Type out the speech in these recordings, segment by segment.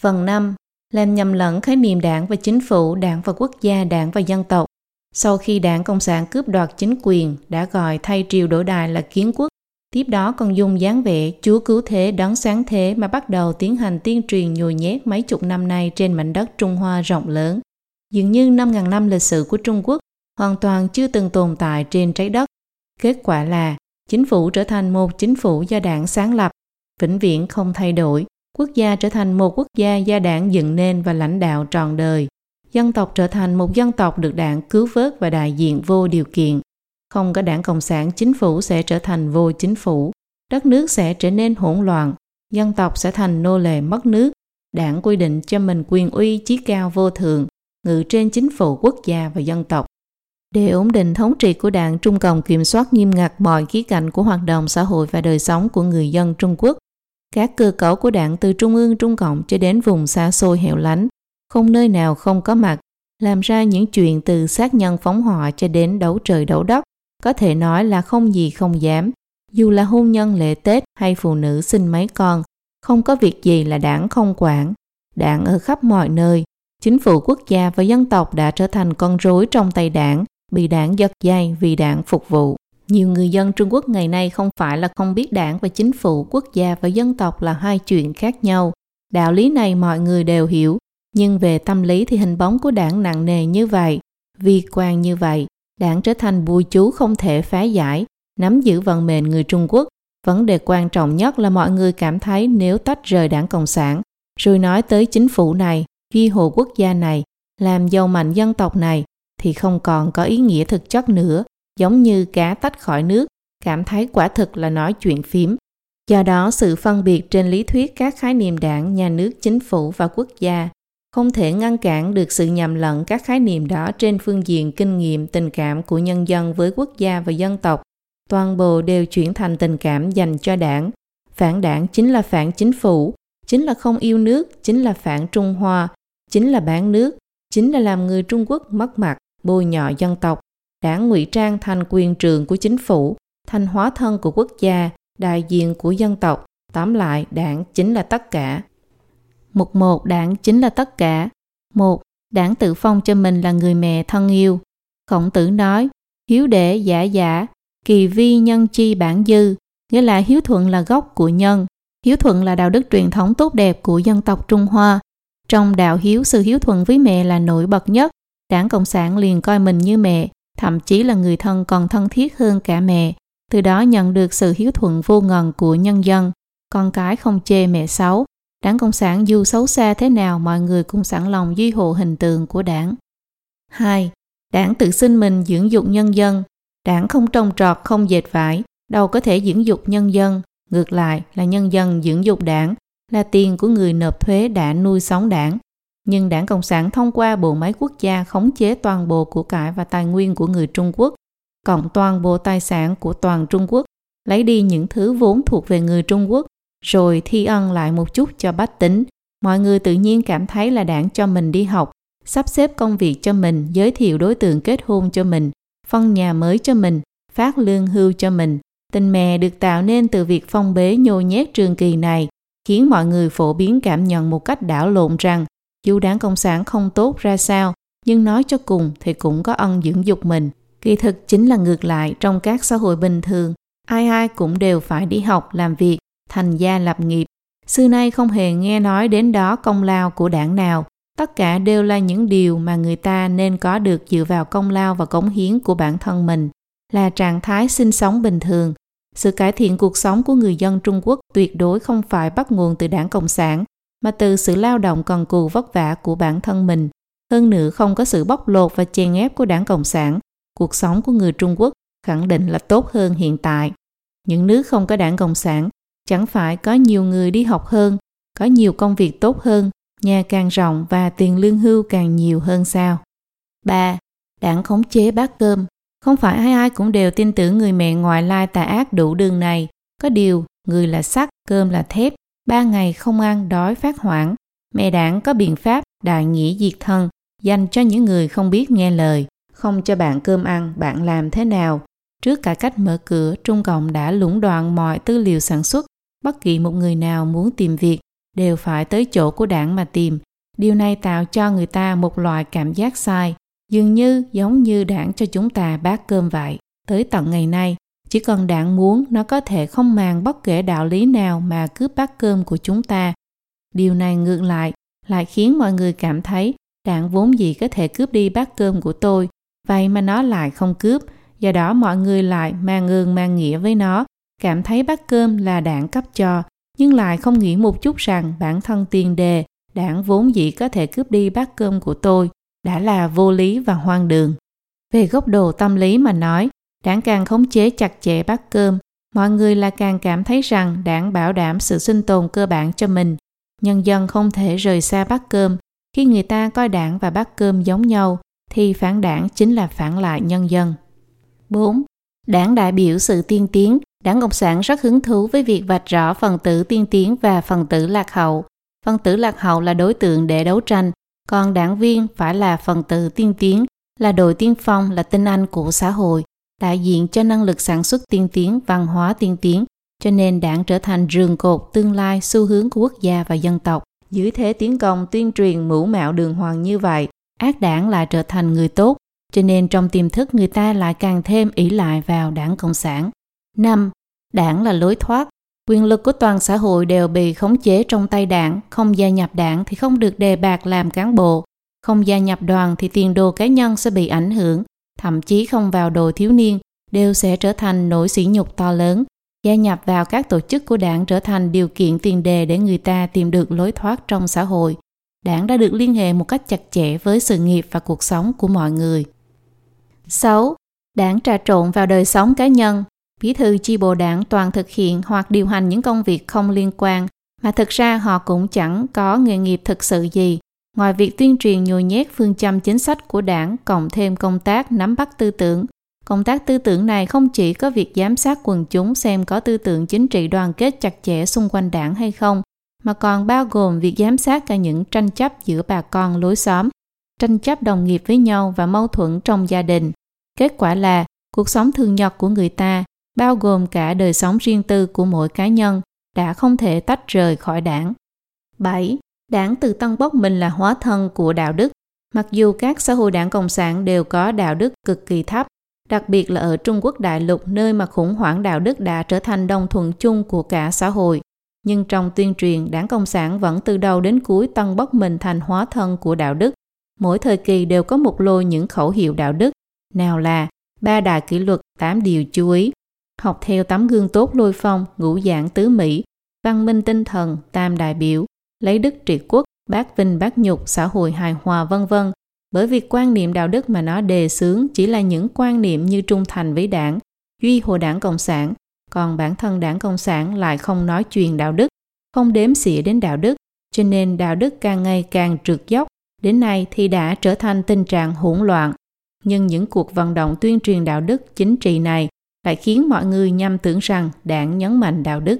Phần 5. Làm nhầm lẫn khái niệm đảng và chính phủ, đảng và quốc gia, đảng và dân tộc. Sau khi đảng Cộng sản cướp đoạt chính quyền, đã gọi thay triều đổi đài là kiến quốc, tiếp đó còn dùng dáng vẻ chúa cứu thế đón sáng thế mà bắt đầu tiến hành tuyên truyền nhồi nhét mấy chục năm nay trên mảnh đất Trung Hoa rộng lớn. Dường như 5.000 năm lịch sử của Trung Quốc hoàn toàn chưa từng tồn tại trên trái đất. Kết quả là chính phủ trở thành một chính phủ do đảng sáng lập, vĩnh viễn không thay đổi, quốc gia trở thành một quốc gia do đảng dựng nên và lãnh đạo trọn đời. Dân tộc trở thành một dân tộc được đảng cứu vớt và đại diện vô điều kiện. Không có đảng Cộng sản, chính phủ sẽ trở thành vô chính phủ. Đất nước sẽ trở nên hỗn loạn. Dân tộc sẽ thành nô lệ mất nước. Đảng quy định cho mình quyền uy chí cao vô thượng, ngự trên chính phủ quốc gia và dân tộc. Để ổn định thống trị của đảng, Trung Cộng kiểm soát nghiêm ngặt mọi khía cạnh của hoạt động xã hội và đời sống của người dân Trung Quốc. Các cơ cấu của đảng từ Trung ương Trung Cộng cho đến vùng xa xôi hẻo lánh, không nơi nào không có mặt, làm ra những chuyện từ sát nhân phóng hỏa cho đến đấu trời đấu đất, có thể nói là không gì không dám. Dù là hôn nhân lễ Tết hay phụ nữ sinh mấy con, không có việc gì là đảng không quản. Đảng ở khắp mọi nơi, chính phủ quốc gia và dân tộc đã trở thành con rối trong tay đảng, bị đảng giật dây vì đảng phục vụ. Nhiều người dân Trung Quốc ngày nay không phải là không biết đảng và chính phủ, quốc gia và dân tộc là hai chuyện khác nhau. Đạo lý này mọi người đều hiểu, nhưng về tâm lý thì hình bóng của đảng nặng nề như vậy, vi quan như vậy, đảng trở thành bùi chú không thể phá giải, nắm giữ vận mệnh người Trung Quốc. Vấn đề quan trọng nhất là mọi người cảm thấy nếu tách rời đảng Cộng sản, rồi nói tới chính phủ này, duy hộ quốc gia này, làm giàu mạnh dân tộc này, thì không còn có ý nghĩa thực chất nữa, giống như cá tách khỏi nước, cảm thấy quả thực là nói chuyện phím. Do đó, sự phân biệt trên lý thuyết các khái niệm đảng, nhà nước, chính phủ và quốc gia không thể ngăn cản được sự nhầm lẫn các khái niệm đó trên phương diện kinh nghiệm tình cảm của nhân dân với quốc gia và dân tộc. Toàn bộ đều chuyển thành tình cảm dành cho đảng. Phản đảng chính là phản chính phủ chính là không yêu nước chính là phản trung hoa chính là bán nước chính là làm người trung quốc mất mặt bôi nhọ dân tộc đảng ngụy trang thành quyền trường của chính phủ thành hóa thân của quốc gia đại diện của dân tộc tóm lại đảng chính là tất cả Mục một đảng chính là tất cả. Một, đảng tự phong cho mình là người mẹ thân yêu. Khổng tử nói, hiếu đệ giả giả, kỳ vi nhân chi bản dư, nghĩa là hiếu thuận là gốc của nhân. Hiếu thuận là đạo đức truyền thống tốt đẹp của dân tộc Trung Hoa. Trong đạo hiếu, sự hiếu thuận với mẹ là nổi bật nhất. Đảng Cộng sản liền coi mình như mẹ, thậm chí là người thân còn thân thiết hơn cả mẹ. Từ đó nhận được sự hiếu thuận vô ngần của nhân dân. Con cái không chê mẹ xấu, Đảng Cộng sản dù xấu xa thế nào mọi người cũng sẵn lòng duy hộ hình tượng của đảng. 2. Đảng tự sinh mình dưỡng dục nhân dân. Đảng không trồng trọt, không dệt vải, đâu có thể dưỡng dục nhân dân. Ngược lại là nhân dân dưỡng dục đảng, là tiền của người nộp thuế đã nuôi sống đảng. Nhưng đảng Cộng sản thông qua bộ máy quốc gia khống chế toàn bộ của cải và tài nguyên của người Trung Quốc, cộng toàn bộ tài sản của toàn Trung Quốc, lấy đi những thứ vốn thuộc về người Trung Quốc rồi thi ân lại một chút cho bách tính. Mọi người tự nhiên cảm thấy là đảng cho mình đi học, sắp xếp công việc cho mình, giới thiệu đối tượng kết hôn cho mình, phân nhà mới cho mình, phát lương hưu cho mình. Tình mẹ được tạo nên từ việc phong bế nhô nhét trường kỳ này, khiến mọi người phổ biến cảm nhận một cách đảo lộn rằng dù đảng Cộng sản không tốt ra sao, nhưng nói cho cùng thì cũng có ân dưỡng dục mình. Kỳ thực chính là ngược lại trong các xã hội bình thường, ai ai cũng đều phải đi học, làm việc, thành gia lập nghiệp. Xưa nay không hề nghe nói đến đó công lao của đảng nào, tất cả đều là những điều mà người ta nên có được dựa vào công lao và cống hiến của bản thân mình, là trạng thái sinh sống bình thường. Sự cải thiện cuộc sống của người dân Trung Quốc tuyệt đối không phải bắt nguồn từ đảng Cộng sản, mà từ sự lao động cần cù vất vả của bản thân mình. Hơn nữa không có sự bóc lột và chèn ép của đảng Cộng sản, cuộc sống của người Trung Quốc khẳng định là tốt hơn hiện tại. Những nước không có đảng Cộng sản Chẳng phải có nhiều người đi học hơn, có nhiều công việc tốt hơn, nhà càng rộng và tiền lương hưu càng nhiều hơn sao? 3. Đảng khống chế bát cơm. Không phải ai ai cũng đều tin tưởng người mẹ ngoại lai tà ác đủ đường này. Có điều, người là sắt, cơm là thép. Ba ngày không ăn, đói phát hoảng. Mẹ đảng có biện pháp đại nghĩa diệt thân, dành cho những người không biết nghe lời. Không cho bạn cơm ăn, bạn làm thế nào? Trước cả cách mở cửa, Trung Cộng đã lũng đoạn mọi tư liệu sản xuất Bất kỳ một người nào muốn tìm việc đều phải tới chỗ của đảng mà tìm. Điều này tạo cho người ta một loại cảm giác sai, dường như giống như đảng cho chúng ta bát cơm vậy. Tới tận ngày nay, chỉ cần đạn muốn nó có thể không màng bất kể đạo lý nào mà cướp bát cơm của chúng ta. Điều này ngược lại lại khiến mọi người cảm thấy đạn vốn gì có thể cướp đi bát cơm của tôi, vậy mà nó lại không cướp, do đó mọi người lại mang ơn mang nghĩa với nó, cảm thấy bát cơm là đạn cấp cho, nhưng lại không nghĩ một chút rằng bản thân tiền đề, đảng vốn dĩ có thể cướp đi bát cơm của tôi, đã là vô lý và hoang đường. Về góc độ tâm lý mà nói, đảng càng khống chế chặt chẽ bát cơm, mọi người là càng cảm thấy rằng đảng bảo đảm sự sinh tồn cơ bản cho mình. Nhân dân không thể rời xa bát cơm. Khi người ta coi đảng và bát cơm giống nhau, thì phản đảng chính là phản lại nhân dân. 4. Đảng đại biểu sự tiên tiến, Đảng Cộng sản rất hứng thú với việc vạch rõ phần tử tiên tiến và phần tử lạc hậu. Phần tử lạc hậu là đối tượng để đấu tranh, còn đảng viên phải là phần tử tiên tiến, là đội tiên phong, là tinh anh của xã hội, đại diện cho năng lực sản xuất tiên tiến, văn hóa tiên tiến, cho nên đảng trở thành rường cột tương lai xu hướng của quốc gia và dân tộc. Dưới thế tiến công tuyên truyền mũ mạo đường hoàng như vậy, ác đảng lại trở thành người tốt, cho nên trong tiềm thức người ta lại càng thêm ỷ lại vào đảng Cộng sản. 5. Đảng là lối thoát. Quyền lực của toàn xã hội đều bị khống chế trong tay đảng, không gia nhập đảng thì không được đề bạc làm cán bộ, không gia nhập đoàn thì tiền đồ cá nhân sẽ bị ảnh hưởng, thậm chí không vào đồ thiếu niên đều sẽ trở thành nỗi sỉ nhục to lớn. Gia nhập vào các tổ chức của đảng trở thành điều kiện tiền đề để người ta tìm được lối thoát trong xã hội. Đảng đã được liên hệ một cách chặt chẽ với sự nghiệp và cuộc sống của mọi người. 6. Đảng trà trộn vào đời sống cá nhân, bí thư chi bộ đảng toàn thực hiện hoặc điều hành những công việc không liên quan mà thực ra họ cũng chẳng có nghề nghiệp thực sự gì ngoài việc tuyên truyền nhồi nhét phương châm chính sách của đảng cộng thêm công tác nắm bắt tư tưởng công tác tư tưởng này không chỉ có việc giám sát quần chúng xem có tư tưởng chính trị đoàn kết chặt chẽ xung quanh đảng hay không mà còn bao gồm việc giám sát cả những tranh chấp giữa bà con lối xóm tranh chấp đồng nghiệp với nhau và mâu thuẫn trong gia đình kết quả là cuộc sống thường nhật của người ta bao gồm cả đời sống riêng tư của mỗi cá nhân, đã không thể tách rời khỏi đảng. 7. Đảng tự tân bốc mình là hóa thân của đạo đức. Mặc dù các xã hội đảng Cộng sản đều có đạo đức cực kỳ thấp, đặc biệt là ở Trung Quốc đại lục nơi mà khủng hoảng đạo đức đã trở thành đồng thuận chung của cả xã hội. Nhưng trong tuyên truyền, đảng Cộng sản vẫn từ đầu đến cuối tăng bốc mình thành hóa thân của đạo đức. Mỗi thời kỳ đều có một lô những khẩu hiệu đạo đức, nào là ba đại kỷ luật, tám điều chú ý, học theo tấm gương tốt lôi phong, ngũ giảng tứ Mỹ, văn minh tinh thần, tam đại biểu, lấy đức trị quốc, bác vinh bác nhục, xã hội hài hòa vân vân. Bởi vì quan niệm đạo đức mà nó đề xướng chỉ là những quan niệm như trung thành với đảng, duy hộ đảng Cộng sản, còn bản thân đảng Cộng sản lại không nói chuyện đạo đức, không đếm xỉa đến đạo đức, cho nên đạo đức càng ngày càng trượt dốc, đến nay thì đã trở thành tình trạng hỗn loạn. Nhưng những cuộc vận động tuyên truyền đạo đức chính trị này lại khiến mọi người nhầm tưởng rằng đảng nhấn mạnh đạo đức.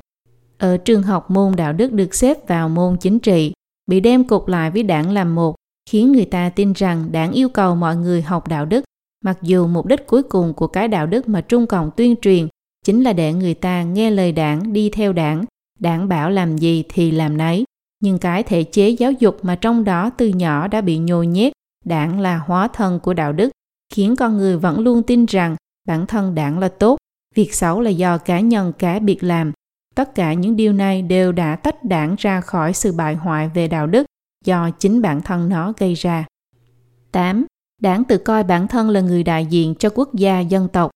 Ở trường học môn đạo đức được xếp vào môn chính trị, bị đem cục lại với đảng làm một, khiến người ta tin rằng đảng yêu cầu mọi người học đạo đức, mặc dù mục đích cuối cùng của cái đạo đức mà Trung Cộng tuyên truyền chính là để người ta nghe lời đảng, đi theo đảng, đảng bảo làm gì thì làm nấy. Nhưng cái thể chế giáo dục mà trong đó từ nhỏ đã bị nhồi nhét, đảng là hóa thân của đạo đức, khiến con người vẫn luôn tin rằng bản thân đảng là tốt, việc xấu là do cá nhân cá biệt làm. Tất cả những điều này đều đã tách đảng ra khỏi sự bại hoại về đạo đức do chính bản thân nó gây ra. 8. Đảng tự coi bản thân là người đại diện cho quốc gia dân tộc.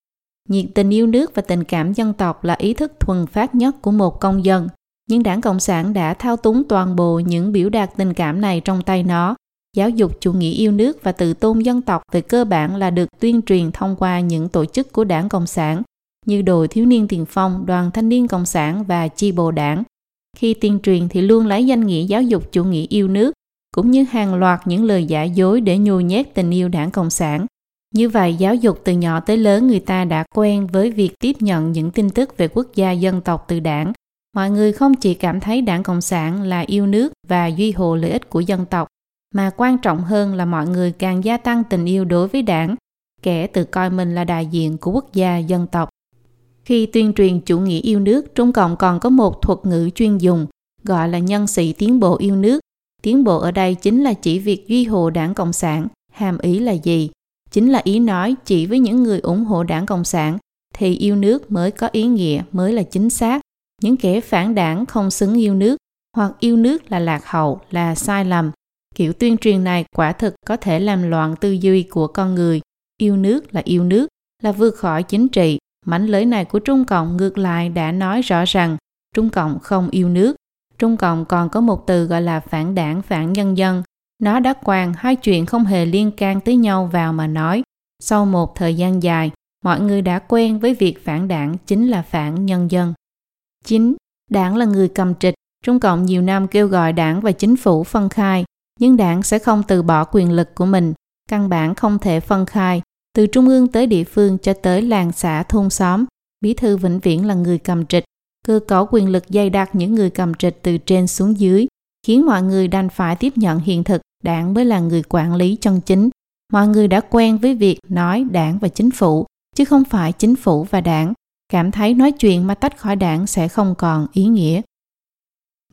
Nhiệt tình yêu nước và tình cảm dân tộc là ý thức thuần phát nhất của một công dân. Nhưng đảng Cộng sản đã thao túng toàn bộ những biểu đạt tình cảm này trong tay nó Giáo dục chủ nghĩa yêu nước và tự tôn dân tộc về cơ bản là được tuyên truyền thông qua những tổ chức của đảng Cộng sản như đội thiếu niên tiền phong, đoàn thanh niên Cộng sản và chi bộ đảng. Khi tuyên truyền thì luôn lấy danh nghĩa giáo dục chủ nghĩa yêu nước, cũng như hàng loạt những lời giả dối để nhồi nhét tình yêu đảng Cộng sản. Như vậy, giáo dục từ nhỏ tới lớn người ta đã quen với việc tiếp nhận những tin tức về quốc gia dân tộc từ đảng. Mọi người không chỉ cảm thấy đảng Cộng sản là yêu nước và duy hộ lợi ích của dân tộc, mà quan trọng hơn là mọi người càng gia tăng tình yêu đối với đảng, kẻ tự coi mình là đại diện của quốc gia dân tộc. Khi tuyên truyền chủ nghĩa yêu nước, Trung Cộng còn có một thuật ngữ chuyên dùng, gọi là nhân sĩ tiến bộ yêu nước. Tiến bộ ở đây chính là chỉ việc duy hộ đảng Cộng sản. Hàm ý là gì? Chính là ý nói chỉ với những người ủng hộ đảng Cộng sản thì yêu nước mới có ý nghĩa, mới là chính xác. Những kẻ phản đảng không xứng yêu nước hoặc yêu nước là lạc hậu, là sai lầm. Kiểu tuyên truyền này quả thực có thể làm loạn tư duy của con người. Yêu nước là yêu nước, là vượt khỏi chính trị. Mảnh lưới này của Trung Cộng ngược lại đã nói rõ rằng Trung Cộng không yêu nước. Trung Cộng còn có một từ gọi là phản đảng phản nhân dân. Nó đã quàng hai chuyện không hề liên can tới nhau vào mà nói. Sau một thời gian dài, mọi người đã quen với việc phản đảng chính là phản nhân dân. 9. Đảng là người cầm trịch. Trung Cộng nhiều năm kêu gọi đảng và chính phủ phân khai, nhưng đảng sẽ không từ bỏ quyền lực của mình. Căn bản không thể phân khai, từ trung ương tới địa phương cho tới làng xã thôn xóm. Bí thư vĩnh viễn là người cầm trịch. Cơ cấu quyền lực dày đặc những người cầm trịch từ trên xuống dưới, khiến mọi người đành phải tiếp nhận hiện thực đảng mới là người quản lý chân chính. Mọi người đã quen với việc nói đảng và chính phủ, chứ không phải chính phủ và đảng. Cảm thấy nói chuyện mà tách khỏi đảng sẽ không còn ý nghĩa.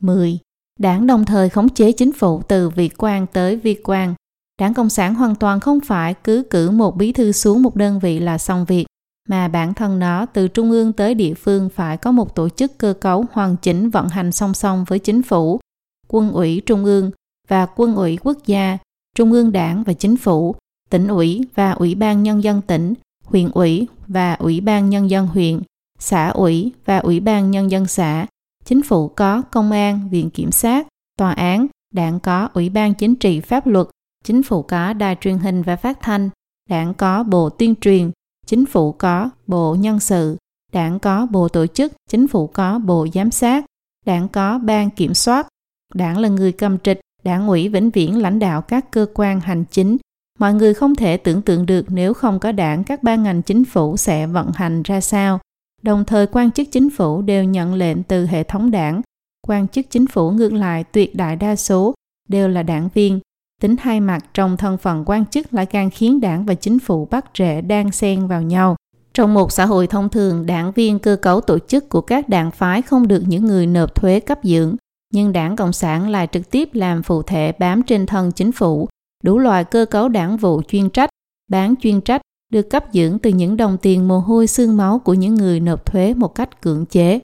10. Đảng đồng thời khống chế chính phủ từ vị quan tới vi quan. Đảng Cộng sản hoàn toàn không phải cứ cử một bí thư xuống một đơn vị là xong việc, mà bản thân nó từ trung ương tới địa phương phải có một tổ chức cơ cấu hoàn chỉnh vận hành song song với chính phủ, quân ủy trung ương và quân ủy quốc gia, trung ương đảng và chính phủ, tỉnh ủy và ủy ban nhân dân tỉnh, huyện ủy và ủy ban nhân dân huyện, xã ủy và ủy ban nhân dân xã, chính phủ có công an, viện kiểm sát, tòa án, đảng có ủy ban chính trị pháp luật, chính phủ có đài truyền hình và phát thanh, đảng có bộ tuyên truyền, chính phủ có bộ nhân sự, đảng có bộ tổ chức, chính phủ có bộ giám sát, đảng có ban kiểm soát, đảng là người cầm trịch, đảng ủy vĩnh viễn lãnh đạo các cơ quan hành chính. Mọi người không thể tưởng tượng được nếu không có đảng các ban ngành chính phủ sẽ vận hành ra sao. Đồng thời quan chức chính phủ đều nhận lệnh từ hệ thống đảng. Quan chức chính phủ ngược lại tuyệt đại đa số đều là đảng viên. Tính hai mặt trong thân phận quan chức lại càng khiến đảng và chính phủ bắt rễ đang xen vào nhau. Trong một xã hội thông thường, đảng viên cơ cấu tổ chức của các đảng phái không được những người nộp thuế cấp dưỡng, nhưng đảng Cộng sản lại trực tiếp làm phụ thể bám trên thân chính phủ, đủ loại cơ cấu đảng vụ chuyên trách, bán chuyên trách được cấp dưỡng từ những đồng tiền mồ hôi xương máu của những người nộp thuế một cách cưỡng chế.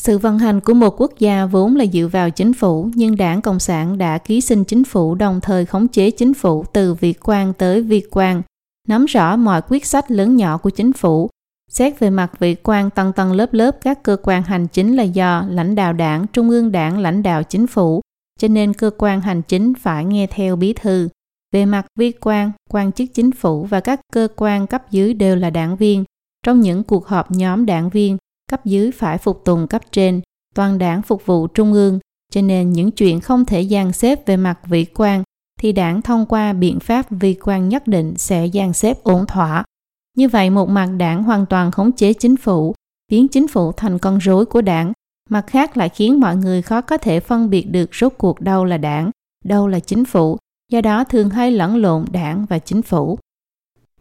Sự vận hành của một quốc gia vốn là dựa vào chính phủ, nhưng đảng Cộng sản đã ký sinh chính phủ đồng thời khống chế chính phủ từ việc quan tới việc quan, nắm rõ mọi quyết sách lớn nhỏ của chính phủ. Xét về mặt vị quan tầng tầng lớp lớp các cơ quan hành chính là do lãnh đạo đảng, trung ương đảng lãnh đạo chính phủ, cho nên cơ quan hành chính phải nghe theo bí thư. Về mặt vi quan, quan chức chính phủ và các cơ quan cấp dưới đều là đảng viên. Trong những cuộc họp nhóm đảng viên, cấp dưới phải phục tùng cấp trên, toàn đảng phục vụ trung ương, cho nên những chuyện không thể dàn xếp về mặt vị quan thì đảng thông qua biện pháp vi quan nhất định sẽ dàn xếp ổn thỏa. Như vậy một mặt đảng hoàn toàn khống chế chính phủ, biến chính phủ thành con rối của đảng, mặt khác lại khiến mọi người khó có thể phân biệt được rốt cuộc đâu là đảng, đâu là chính phủ, do đó thường hay lẫn lộn đảng và chính phủ.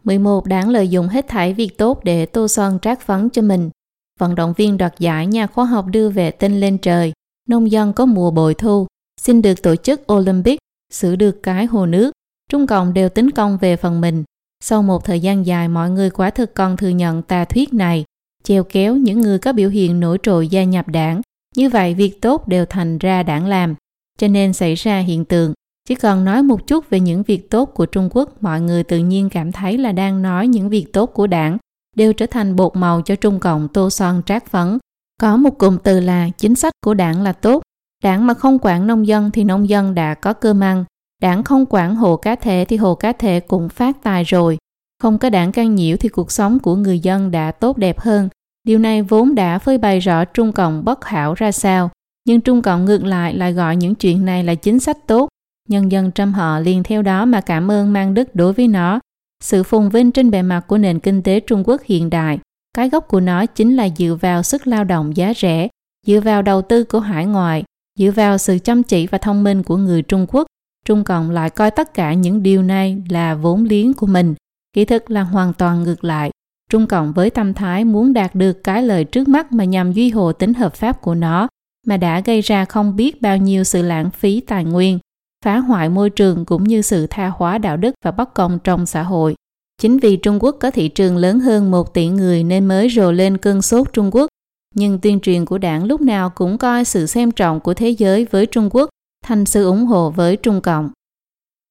11. Đảng lợi dụng hết thảy việc tốt để tô son trác phấn cho mình. Vận động viên đoạt giải nhà khoa học đưa vệ tinh lên trời, nông dân có mùa bội thu, xin được tổ chức Olympic, xử được cái hồ nước. Trung Cộng đều tính công về phần mình. Sau một thời gian dài mọi người quả thực còn thừa nhận tà thuyết này, treo kéo những người có biểu hiện nổi trội gia nhập đảng. Như vậy việc tốt đều thành ra đảng làm, cho nên xảy ra hiện tượng chỉ cần nói một chút về những việc tốt của Trung Quốc, mọi người tự nhiên cảm thấy là đang nói những việc tốt của đảng, đều trở thành bột màu cho Trung Cộng tô son trát phấn. Có một cụm từ là chính sách của đảng là tốt. Đảng mà không quản nông dân thì nông dân đã có cơm ăn. Đảng không quản hồ cá thể thì hồ cá thể cũng phát tài rồi. Không có đảng can nhiễu thì cuộc sống của người dân đã tốt đẹp hơn. Điều này vốn đã phơi bày rõ Trung Cộng bất hảo ra sao. Nhưng Trung Cộng ngược lại lại gọi những chuyện này là chính sách tốt Nhân dân trăm họ liền theo đó mà cảm ơn mang đức đối với nó. Sự phồn vinh trên bề mặt của nền kinh tế Trung Quốc hiện đại, cái gốc của nó chính là dựa vào sức lao động giá rẻ, dựa vào đầu tư của hải ngoại, dựa vào sự chăm chỉ và thông minh của người Trung Quốc. Trung Cộng lại coi tất cả những điều này là vốn liếng của mình. kỹ thực là hoàn toàn ngược lại. Trung Cộng với tâm thái muốn đạt được cái lợi trước mắt mà nhằm duy hộ tính hợp pháp của nó, mà đã gây ra không biết bao nhiêu sự lãng phí tài nguyên, phá hoại môi trường cũng như sự tha hóa đạo đức và bất công trong xã hội. Chính vì Trung Quốc có thị trường lớn hơn 1 tỷ người nên mới rồ lên cơn sốt Trung Quốc. Nhưng tuyên truyền của đảng lúc nào cũng coi sự xem trọng của thế giới với Trung Quốc thành sự ủng hộ với Trung Cộng.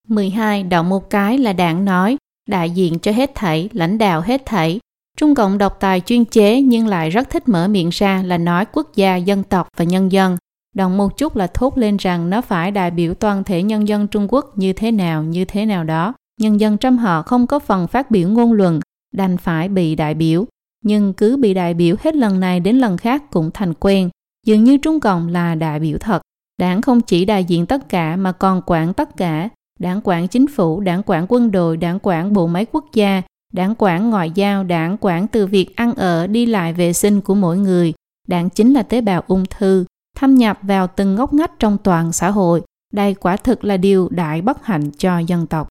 12. Động một cái là đảng nói, đại diện cho hết thảy, lãnh đạo hết thảy. Trung Cộng độc tài chuyên chế nhưng lại rất thích mở miệng ra là nói quốc gia, dân tộc và nhân dân. Động một chút là thốt lên rằng nó phải đại biểu toàn thể nhân dân Trung Quốc như thế nào, như thế nào đó. Nhân dân trong họ không có phần phát biểu ngôn luận, đành phải bị đại biểu. Nhưng cứ bị đại biểu hết lần này đến lần khác cũng thành quen. Dường như Trung Cộng là đại biểu thật. Đảng không chỉ đại diện tất cả mà còn quản tất cả. Đảng quản chính phủ, đảng quản quân đội, đảng quản bộ máy quốc gia, đảng quản ngoại giao, đảng quản từ việc ăn ở, đi lại vệ sinh của mỗi người. Đảng chính là tế bào ung thư, thâm nhập vào từng ngóc ngách trong toàn xã hội. Đây quả thực là điều đại bất hạnh cho dân tộc.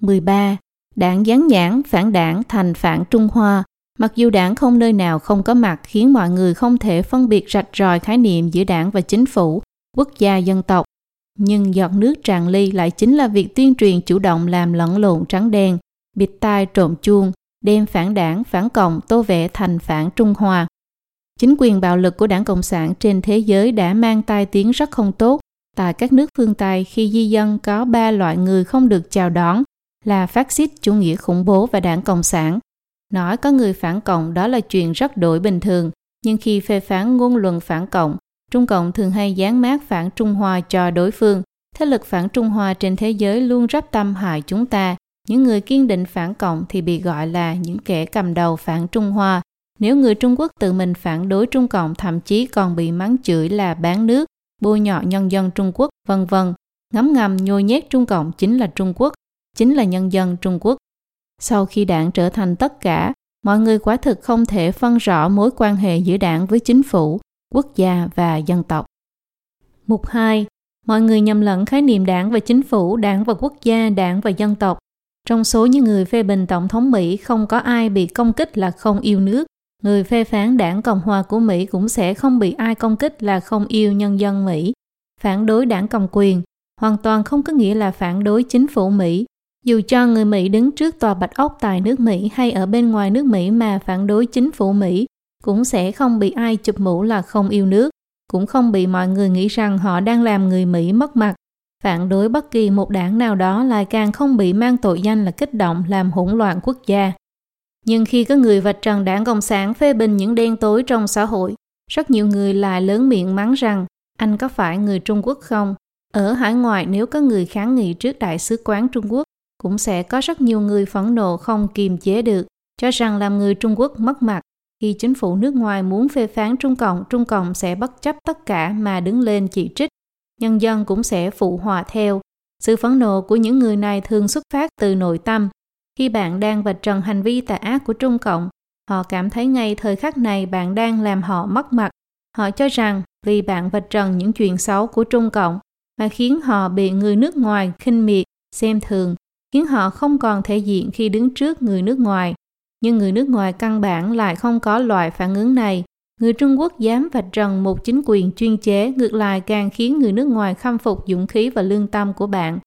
13. Đảng gián nhãn phản đảng thành phản Trung Hoa. Mặc dù đảng không nơi nào không có mặt khiến mọi người không thể phân biệt rạch ròi khái niệm giữa đảng và chính phủ, quốc gia dân tộc. Nhưng giọt nước tràn ly lại chính là việc tuyên truyền chủ động làm lẫn lộn trắng đen, bịt tai trộm chuông, đem phản đảng, phản cộng tô vẽ thành phản Trung Hoa. Chính quyền bạo lực của đảng Cộng sản trên thế giới đã mang tai tiếng rất không tốt. Tại các nước phương Tây khi di dân có ba loại người không được chào đón là phát xít chủ nghĩa khủng bố và đảng Cộng sản. Nói có người phản cộng đó là chuyện rất đổi bình thường, nhưng khi phê phán ngôn luận phản cộng, Trung Cộng thường hay dán mát phản Trung Hoa cho đối phương. Thế lực phản Trung Hoa trên thế giới luôn rắp tâm hại chúng ta. Những người kiên định phản cộng thì bị gọi là những kẻ cầm đầu phản Trung Hoa. Nếu người Trung Quốc tự mình phản đối Trung Cộng thậm chí còn bị mắng chửi là bán nước, bôi nhọ nhân dân Trung Quốc, vân vân. Ngấm ngầm nhồi nhét Trung Cộng chính là Trung Quốc, chính là nhân dân Trung Quốc. Sau khi đảng trở thành tất cả, mọi người quả thực không thể phân rõ mối quan hệ giữa đảng với chính phủ, quốc gia và dân tộc. Mục 2. Mọi người nhầm lẫn khái niệm đảng và chính phủ, đảng và quốc gia, đảng và dân tộc. Trong số những người phê bình Tổng thống Mỹ không có ai bị công kích là không yêu nước. Người phê phán đảng Cộng hòa của Mỹ cũng sẽ không bị ai công kích là không yêu nhân dân Mỹ. Phản đối đảng cầm quyền hoàn toàn không có nghĩa là phản đối chính phủ Mỹ. Dù cho người Mỹ đứng trước tòa bạch ốc tại nước Mỹ hay ở bên ngoài nước Mỹ mà phản đối chính phủ Mỹ, cũng sẽ không bị ai chụp mũ là không yêu nước, cũng không bị mọi người nghĩ rằng họ đang làm người Mỹ mất mặt. Phản đối bất kỳ một đảng nào đó lại càng không bị mang tội danh là kích động làm hỗn loạn quốc gia. Nhưng khi có người vạch trần đảng Cộng sản phê bình những đen tối trong xã hội, rất nhiều người lại lớn miệng mắng rằng anh có phải người Trung Quốc không? Ở hải ngoại nếu có người kháng nghị trước đại sứ quán Trung Quốc, cũng sẽ có rất nhiều người phẫn nộ không kiềm chế được, cho rằng làm người Trung Quốc mất mặt. Khi chính phủ nước ngoài muốn phê phán Trung Cộng, Trung Cộng sẽ bất chấp tất cả mà đứng lên chỉ trích. Nhân dân cũng sẽ phụ hòa theo. Sự phẫn nộ của những người này thường xuất phát từ nội tâm. Khi bạn đang vạch trần hành vi tà ác của Trung Cộng, họ cảm thấy ngay thời khắc này bạn đang làm họ mất mặt. Họ cho rằng vì bạn vạch trần những chuyện xấu của Trung Cộng mà khiến họ bị người nước ngoài khinh miệt, xem thường, khiến họ không còn thể diện khi đứng trước người nước ngoài nhưng người nước ngoài căn bản lại không có loại phản ứng này. Người Trung Quốc dám vạch trần một chính quyền chuyên chế ngược lại càng khiến người nước ngoài khâm phục dũng khí và lương tâm của bạn.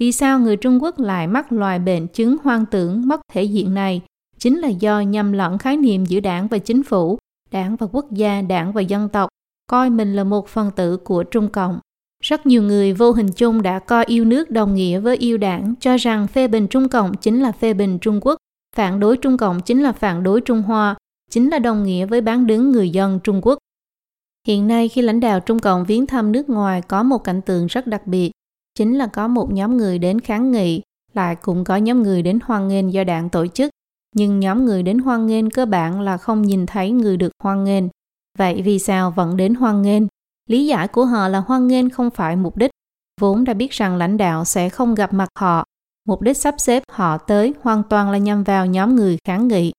Vì sao người Trung Quốc lại mắc loài bệnh chứng hoang tưởng mất thể diện này? Chính là do nhầm lẫn khái niệm giữa đảng và chính phủ, đảng và quốc gia, đảng và dân tộc, coi mình là một phần tử của Trung Cộng. Rất nhiều người vô hình chung đã coi yêu nước đồng nghĩa với yêu đảng, cho rằng phê bình Trung Cộng chính là phê bình Trung Quốc Phản đối Trung Cộng chính là phản đối Trung Hoa, chính là đồng nghĩa với bán đứng người dân Trung Quốc. Hiện nay khi lãnh đạo Trung Cộng viếng thăm nước ngoài có một cảnh tượng rất đặc biệt, chính là có một nhóm người đến kháng nghị, lại cũng có nhóm người đến hoan nghênh do đảng tổ chức. Nhưng nhóm người đến hoan nghênh cơ bản là không nhìn thấy người được hoan nghênh. Vậy vì sao vẫn đến hoan nghênh? Lý giải của họ là hoan nghênh không phải mục đích, vốn đã biết rằng lãnh đạo sẽ không gặp mặt họ Mục đích sắp xếp họ tới hoàn toàn là nhằm vào nhóm người kháng nghị.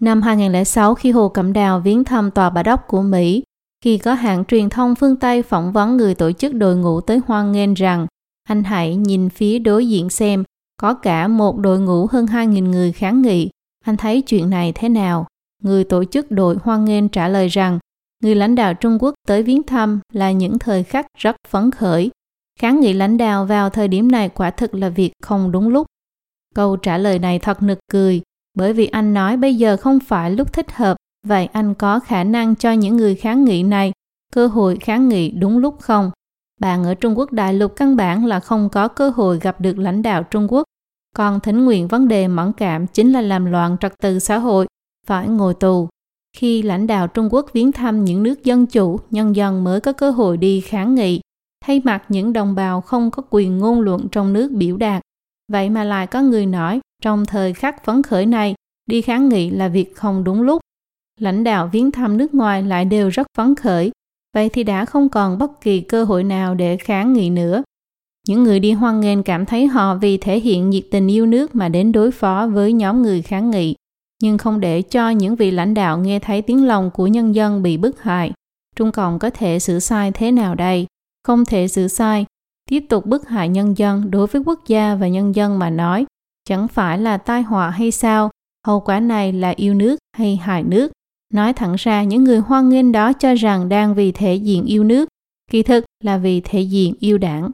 Năm 2006 khi Hồ Cẩm Đào viếng thăm tòa bà đốc của Mỹ, khi có hãng truyền thông phương Tây phỏng vấn người tổ chức đội ngũ tới hoan nghênh rằng anh hãy nhìn phía đối diện xem, có cả một đội ngũ hơn 2.000 người kháng nghị. Anh thấy chuyện này thế nào? Người tổ chức đội hoan nghênh trả lời rằng người lãnh đạo Trung Quốc tới viếng thăm là những thời khắc rất phấn khởi. Kháng nghị lãnh đạo vào thời điểm này quả thực là việc không đúng lúc. Câu trả lời này thật nực cười, bởi vì anh nói bây giờ không phải lúc thích hợp, vậy anh có khả năng cho những người kháng nghị này cơ hội kháng nghị đúng lúc không? Bạn ở Trung Quốc đại lục căn bản là không có cơ hội gặp được lãnh đạo Trung Quốc. Còn thỉnh nguyện vấn đề mẫn cảm chính là làm loạn trật tự xã hội, phải ngồi tù. Khi lãnh đạo Trung Quốc viếng thăm những nước dân chủ, nhân dân mới có cơ hội đi kháng nghị, thay mặt những đồng bào không có quyền ngôn luận trong nước biểu đạt. Vậy mà lại có người nói, trong thời khắc phấn khởi này, đi kháng nghị là việc không đúng lúc. Lãnh đạo viếng thăm nước ngoài lại đều rất phấn khởi, vậy thì đã không còn bất kỳ cơ hội nào để kháng nghị nữa. Những người đi hoan nghênh cảm thấy họ vì thể hiện nhiệt tình yêu nước mà đến đối phó với nhóm người kháng nghị, nhưng không để cho những vị lãnh đạo nghe thấy tiếng lòng của nhân dân bị bức hại. Trung Cộng có thể xử sai thế nào đây? Không thể xử sai. Tiếp tục bức hại nhân dân đối với quốc gia và nhân dân mà nói, chẳng phải là tai họa hay sao? Hậu quả này là yêu nước hay hại nước? Nói thẳng ra những người hoan nghênh đó cho rằng đang vì thể diện yêu nước, kỳ thực là vì thể diện yêu đảng.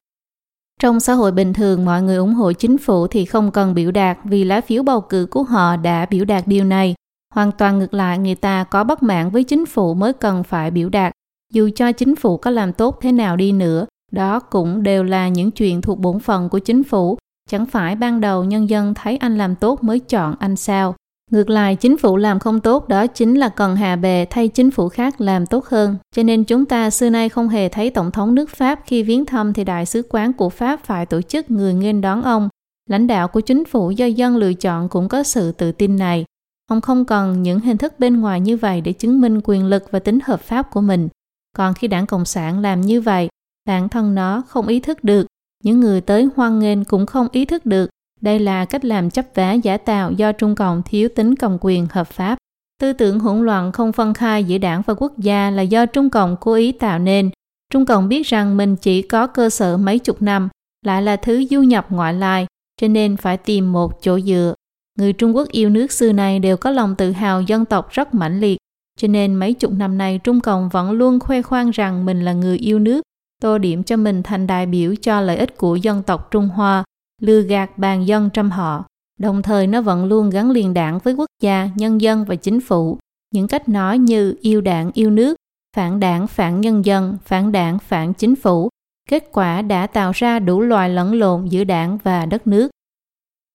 Trong xã hội bình thường, mọi người ủng hộ chính phủ thì không cần biểu đạt vì lá phiếu bầu cử của họ đã biểu đạt điều này. Hoàn toàn ngược lại, người ta có bất mãn với chính phủ mới cần phải biểu đạt. Dù cho chính phủ có làm tốt thế nào đi nữa, đó cũng đều là những chuyện thuộc bổn phận của chính phủ. Chẳng phải ban đầu nhân dân thấy anh làm tốt mới chọn anh sao. Ngược lại, chính phủ làm không tốt đó chính là cần hà bề thay chính phủ khác làm tốt hơn. Cho nên chúng ta xưa nay không hề thấy Tổng thống nước Pháp khi viếng thăm thì đại sứ quán của Pháp phải tổ chức người nghênh đón ông. Lãnh đạo của chính phủ do dân lựa chọn cũng có sự tự tin này. Ông không cần những hình thức bên ngoài như vậy để chứng minh quyền lực và tính hợp pháp của mình. Còn khi đảng Cộng sản làm như vậy, bản thân nó không ý thức được. Những người tới hoan nghênh cũng không ý thức được đây là cách làm chấp vá giả tạo do Trung Cộng thiếu tính cầm quyền hợp pháp. Tư tưởng hỗn loạn không phân khai giữa đảng và quốc gia là do Trung Cộng cố ý tạo nên. Trung Cộng biết rằng mình chỉ có cơ sở mấy chục năm, lại là thứ du nhập ngoại lai, cho nên phải tìm một chỗ dựa. Người Trung Quốc yêu nước xưa này đều có lòng tự hào dân tộc rất mãnh liệt, cho nên mấy chục năm nay Trung Cộng vẫn luôn khoe khoang rằng mình là người yêu nước, tô điểm cho mình thành đại biểu cho lợi ích của dân tộc Trung Hoa, lừa gạt bàn dân trăm họ. Đồng thời nó vẫn luôn gắn liền đảng với quốc gia, nhân dân và chính phủ. Những cách nói như yêu đảng, yêu nước, phản đảng, phản nhân dân, phản đảng, phản chính phủ. Kết quả đã tạo ra đủ loài lẫn lộn giữa đảng và đất nước.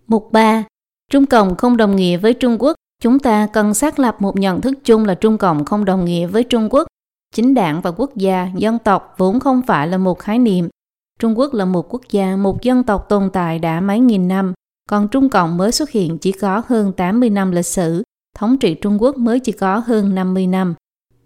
Mục 3. Trung Cộng không đồng nghĩa với Trung Quốc. Chúng ta cần xác lập một nhận thức chung là Trung Cộng không đồng nghĩa với Trung Quốc. Chính đảng và quốc gia, dân tộc vốn không phải là một khái niệm Trung Quốc là một quốc gia, một dân tộc tồn tại đã mấy nghìn năm, còn Trung Cộng mới xuất hiện chỉ có hơn 80 năm lịch sử, thống trị Trung Quốc mới chỉ có hơn 50 năm.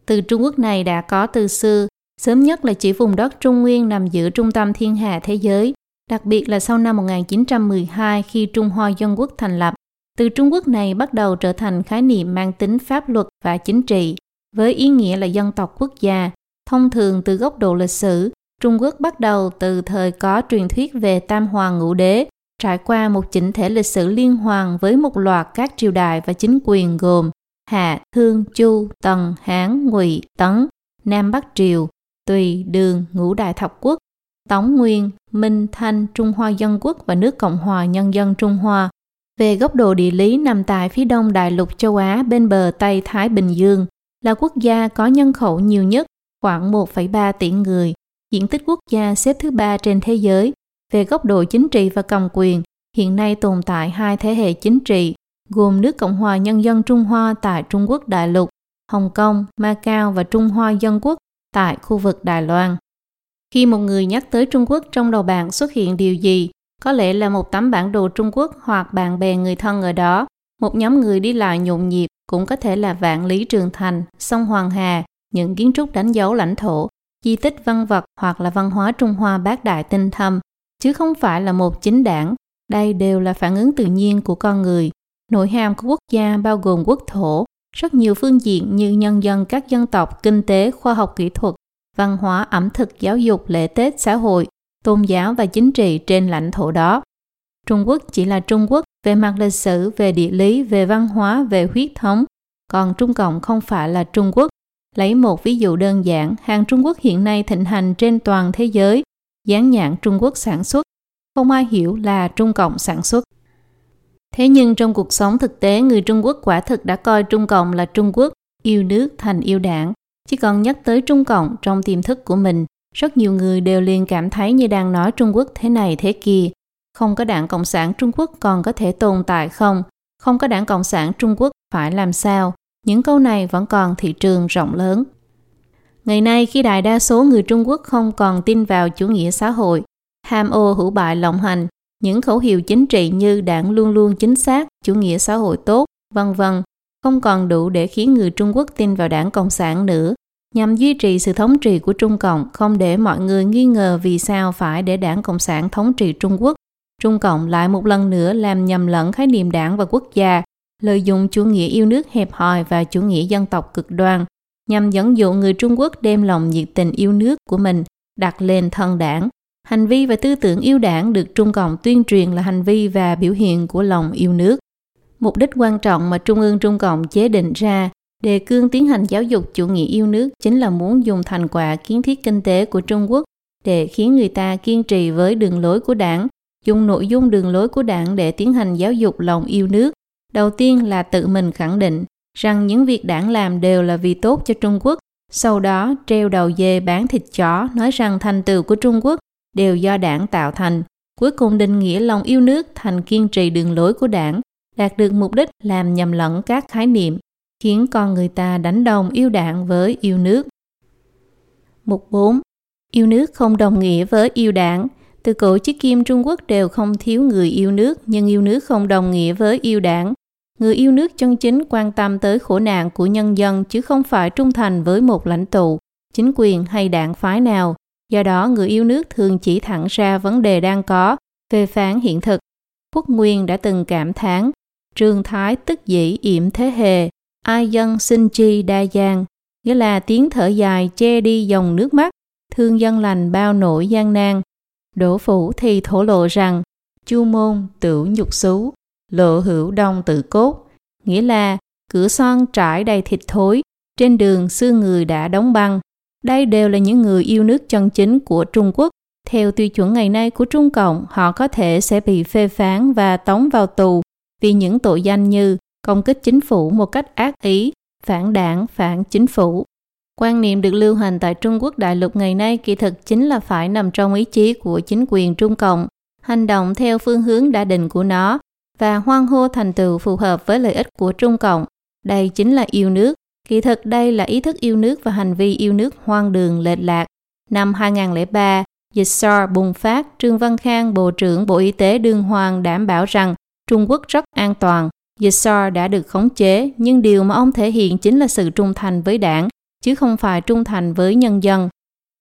Từ Trung Quốc này đã có từ xưa, sớm nhất là chỉ vùng đất Trung Nguyên nằm giữa trung tâm thiên hạ thế giới, đặc biệt là sau năm 1912 khi Trung Hoa Dân Quốc thành lập. Từ Trung Quốc này bắt đầu trở thành khái niệm mang tính pháp luật và chính trị, với ý nghĩa là dân tộc quốc gia. Thông thường từ góc độ lịch sử, Trung Quốc bắt đầu từ thời có truyền thuyết về Tam Hoàng Ngũ Đế, trải qua một chỉnh thể lịch sử liên hoàn với một loạt các triều đại và chính quyền gồm Hạ, Thương, Chu, Tần, Hán, Ngụy, Tấn, Nam Bắc Triều, Tùy, Đường, Ngũ Đại Thập Quốc, Tống Nguyên, Minh, Thanh, Trung Hoa Dân Quốc và nước Cộng hòa Nhân dân Trung Hoa. Về góc độ địa lý nằm tại phía đông đại lục châu Á bên bờ Tây Thái Bình Dương, là quốc gia có nhân khẩu nhiều nhất, khoảng 1,3 tỷ người, diện tích quốc gia xếp thứ ba trên thế giới. Về góc độ chính trị và cầm quyền, hiện nay tồn tại hai thế hệ chính trị, gồm nước Cộng hòa Nhân dân Trung Hoa tại Trung Quốc đại lục, Hồng Kông, Macau và Trung Hoa Dân Quốc tại khu vực Đài Loan. Khi một người nhắc tới Trung Quốc trong đầu bạn xuất hiện điều gì, có lẽ là một tấm bản đồ Trung Quốc hoặc bạn bè người thân ở đó, một nhóm người đi lại nhộn nhịp cũng có thể là vạn lý trường thành, sông Hoàng Hà, những kiến trúc đánh dấu lãnh thổ, di tích văn vật hoặc là văn hóa Trung Hoa bác đại tinh thâm, chứ không phải là một chính đảng. Đây đều là phản ứng tự nhiên của con người. Nội hàm của quốc gia bao gồm quốc thổ, rất nhiều phương diện như nhân dân các dân tộc, kinh tế, khoa học kỹ thuật, văn hóa, ẩm thực, giáo dục, lễ Tết, xã hội, tôn giáo và chính trị trên lãnh thổ đó. Trung Quốc chỉ là Trung Quốc về mặt lịch sử, về địa lý, về văn hóa, về huyết thống, còn Trung Cộng không phải là Trung Quốc Lấy một ví dụ đơn giản, hàng Trung Quốc hiện nay thịnh hành trên toàn thế giới, dán nhãn Trung Quốc sản xuất, không ai hiểu là Trung Cộng sản xuất. Thế nhưng trong cuộc sống thực tế, người Trung Quốc quả thực đã coi Trung Cộng là Trung Quốc, yêu nước thành yêu đảng. Chỉ cần nhắc tới Trung Cộng trong tiềm thức của mình, rất nhiều người đều liền cảm thấy như đang nói Trung Quốc thế này thế kia. Không có đảng Cộng sản Trung Quốc còn có thể tồn tại không? Không có đảng Cộng sản Trung Quốc phải làm sao? Những câu này vẫn còn thị trường rộng lớn. Ngày nay khi đại đa số người Trung Quốc không còn tin vào chủ nghĩa xã hội, ham ô hữu bại lộng hành, những khẩu hiệu chính trị như đảng luôn luôn chính xác, chủ nghĩa xã hội tốt, vân vân không còn đủ để khiến người Trung Quốc tin vào đảng Cộng sản nữa, nhằm duy trì sự thống trị của Trung Cộng, không để mọi người nghi ngờ vì sao phải để đảng Cộng sản thống trị Trung Quốc. Trung Cộng lại một lần nữa làm nhầm lẫn khái niệm đảng và quốc gia, lợi dụng chủ nghĩa yêu nước hẹp hòi và chủ nghĩa dân tộc cực đoan, nhằm dẫn dụ người Trung Quốc đem lòng nhiệt tình yêu nước của mình đặt lên thân đảng. Hành vi và tư tưởng yêu đảng được Trung Cộng tuyên truyền là hành vi và biểu hiện của lòng yêu nước. Mục đích quan trọng mà Trung ương Trung Cộng chế định ra đề cương tiến hành giáo dục chủ nghĩa yêu nước chính là muốn dùng thành quả kiến thiết kinh tế của Trung Quốc để khiến người ta kiên trì với đường lối của đảng, dùng nội dung đường lối của đảng để tiến hành giáo dục lòng yêu nước. Đầu tiên là tự mình khẳng định rằng những việc đảng làm đều là vì tốt cho Trung Quốc, sau đó treo đầu dê bán thịt chó nói rằng thành tựu của Trung Quốc đều do đảng tạo thành. Cuối cùng định nghĩa lòng yêu nước thành kiên trì đường lối của đảng, đạt được mục đích làm nhầm lẫn các khái niệm, khiến con người ta đánh đồng yêu đảng với yêu nước. Mục 4. Yêu nước không đồng nghĩa với yêu đảng. Từ cổ chí kim Trung Quốc đều không thiếu người yêu nước, nhưng yêu nước không đồng nghĩa với yêu đảng. Người yêu nước chân chính quan tâm tới khổ nạn của nhân dân chứ không phải trung thành với một lãnh tụ, chính quyền hay đảng phái nào. Do đó, người yêu nước thường chỉ thẳng ra vấn đề đang có, phê phán hiện thực. Quốc Nguyên đã từng cảm thán, trường thái tức dĩ yểm thế hề, ai dân sinh chi đa giang, nghĩa là tiếng thở dài che đi dòng nước mắt, thương dân lành bao nỗi gian nan. Đỗ Phủ thì thổ lộ rằng, chu môn tửu nhục xú, lộ hữu đông tự cốt, nghĩa là cửa son trải đầy thịt thối, trên đường xương người đã đóng băng. Đây đều là những người yêu nước chân chính của Trung Quốc. Theo tiêu chuẩn ngày nay của Trung Cộng, họ có thể sẽ bị phê phán và tống vào tù vì những tội danh như công kích chính phủ một cách ác ý, phản đảng, phản chính phủ. Quan niệm được lưu hành tại Trung Quốc đại lục ngày nay kỳ thực chính là phải nằm trong ý chí của chính quyền Trung Cộng, hành động theo phương hướng đã định của nó và hoan hô thành tựu phù hợp với lợi ích của Trung Cộng. Đây chính là yêu nước. Kỳ thực đây là ý thức yêu nước và hành vi yêu nước hoang đường lệch lạc. Năm 2003, dịch SARS bùng phát, Trương Văn Khang, Bộ trưởng Bộ Y tế Đương Hoàng đảm bảo rằng Trung Quốc rất an toàn. Dịch SARS đã được khống chế, nhưng điều mà ông thể hiện chính là sự trung thành với đảng, chứ không phải trung thành với nhân dân.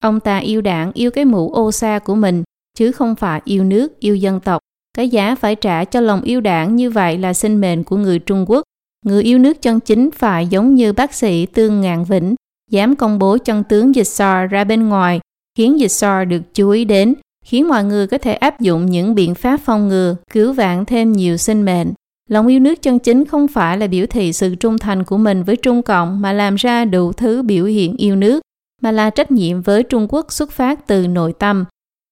Ông ta yêu đảng, yêu cái mũ ô sa của mình, chứ không phải yêu nước, yêu dân tộc. Cái giá phải trả cho lòng yêu đảng như vậy là sinh mệnh của người Trung Quốc. Người yêu nước chân chính phải giống như bác sĩ Tương Ngạn Vĩnh, dám công bố chân tướng dịch SARS ra bên ngoài, khiến dịch SARS được chú ý đến, khiến mọi người có thể áp dụng những biện pháp phòng ngừa, cứu vãn thêm nhiều sinh mệnh. Lòng yêu nước chân chính không phải là biểu thị sự trung thành của mình với Trung Cộng mà làm ra đủ thứ biểu hiện yêu nước, mà là trách nhiệm với Trung Quốc xuất phát từ nội tâm.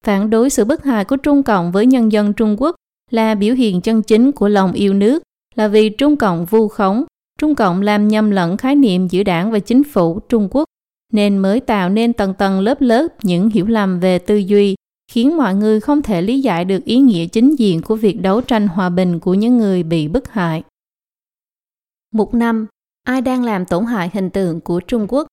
Phản đối sự bất hại của Trung Cộng với nhân dân Trung Quốc là biểu hiện chân chính của lòng yêu nước, là vì Trung Cộng vu khống, Trung Cộng làm nhầm lẫn khái niệm giữa đảng và chính phủ Trung Quốc, nên mới tạo nên tầng tầng lớp lớp những hiểu lầm về tư duy, khiến mọi người không thể lý giải được ý nghĩa chính diện của việc đấu tranh hòa bình của những người bị bức hại. Mục 5. Ai đang làm tổn hại hình tượng của Trung Quốc?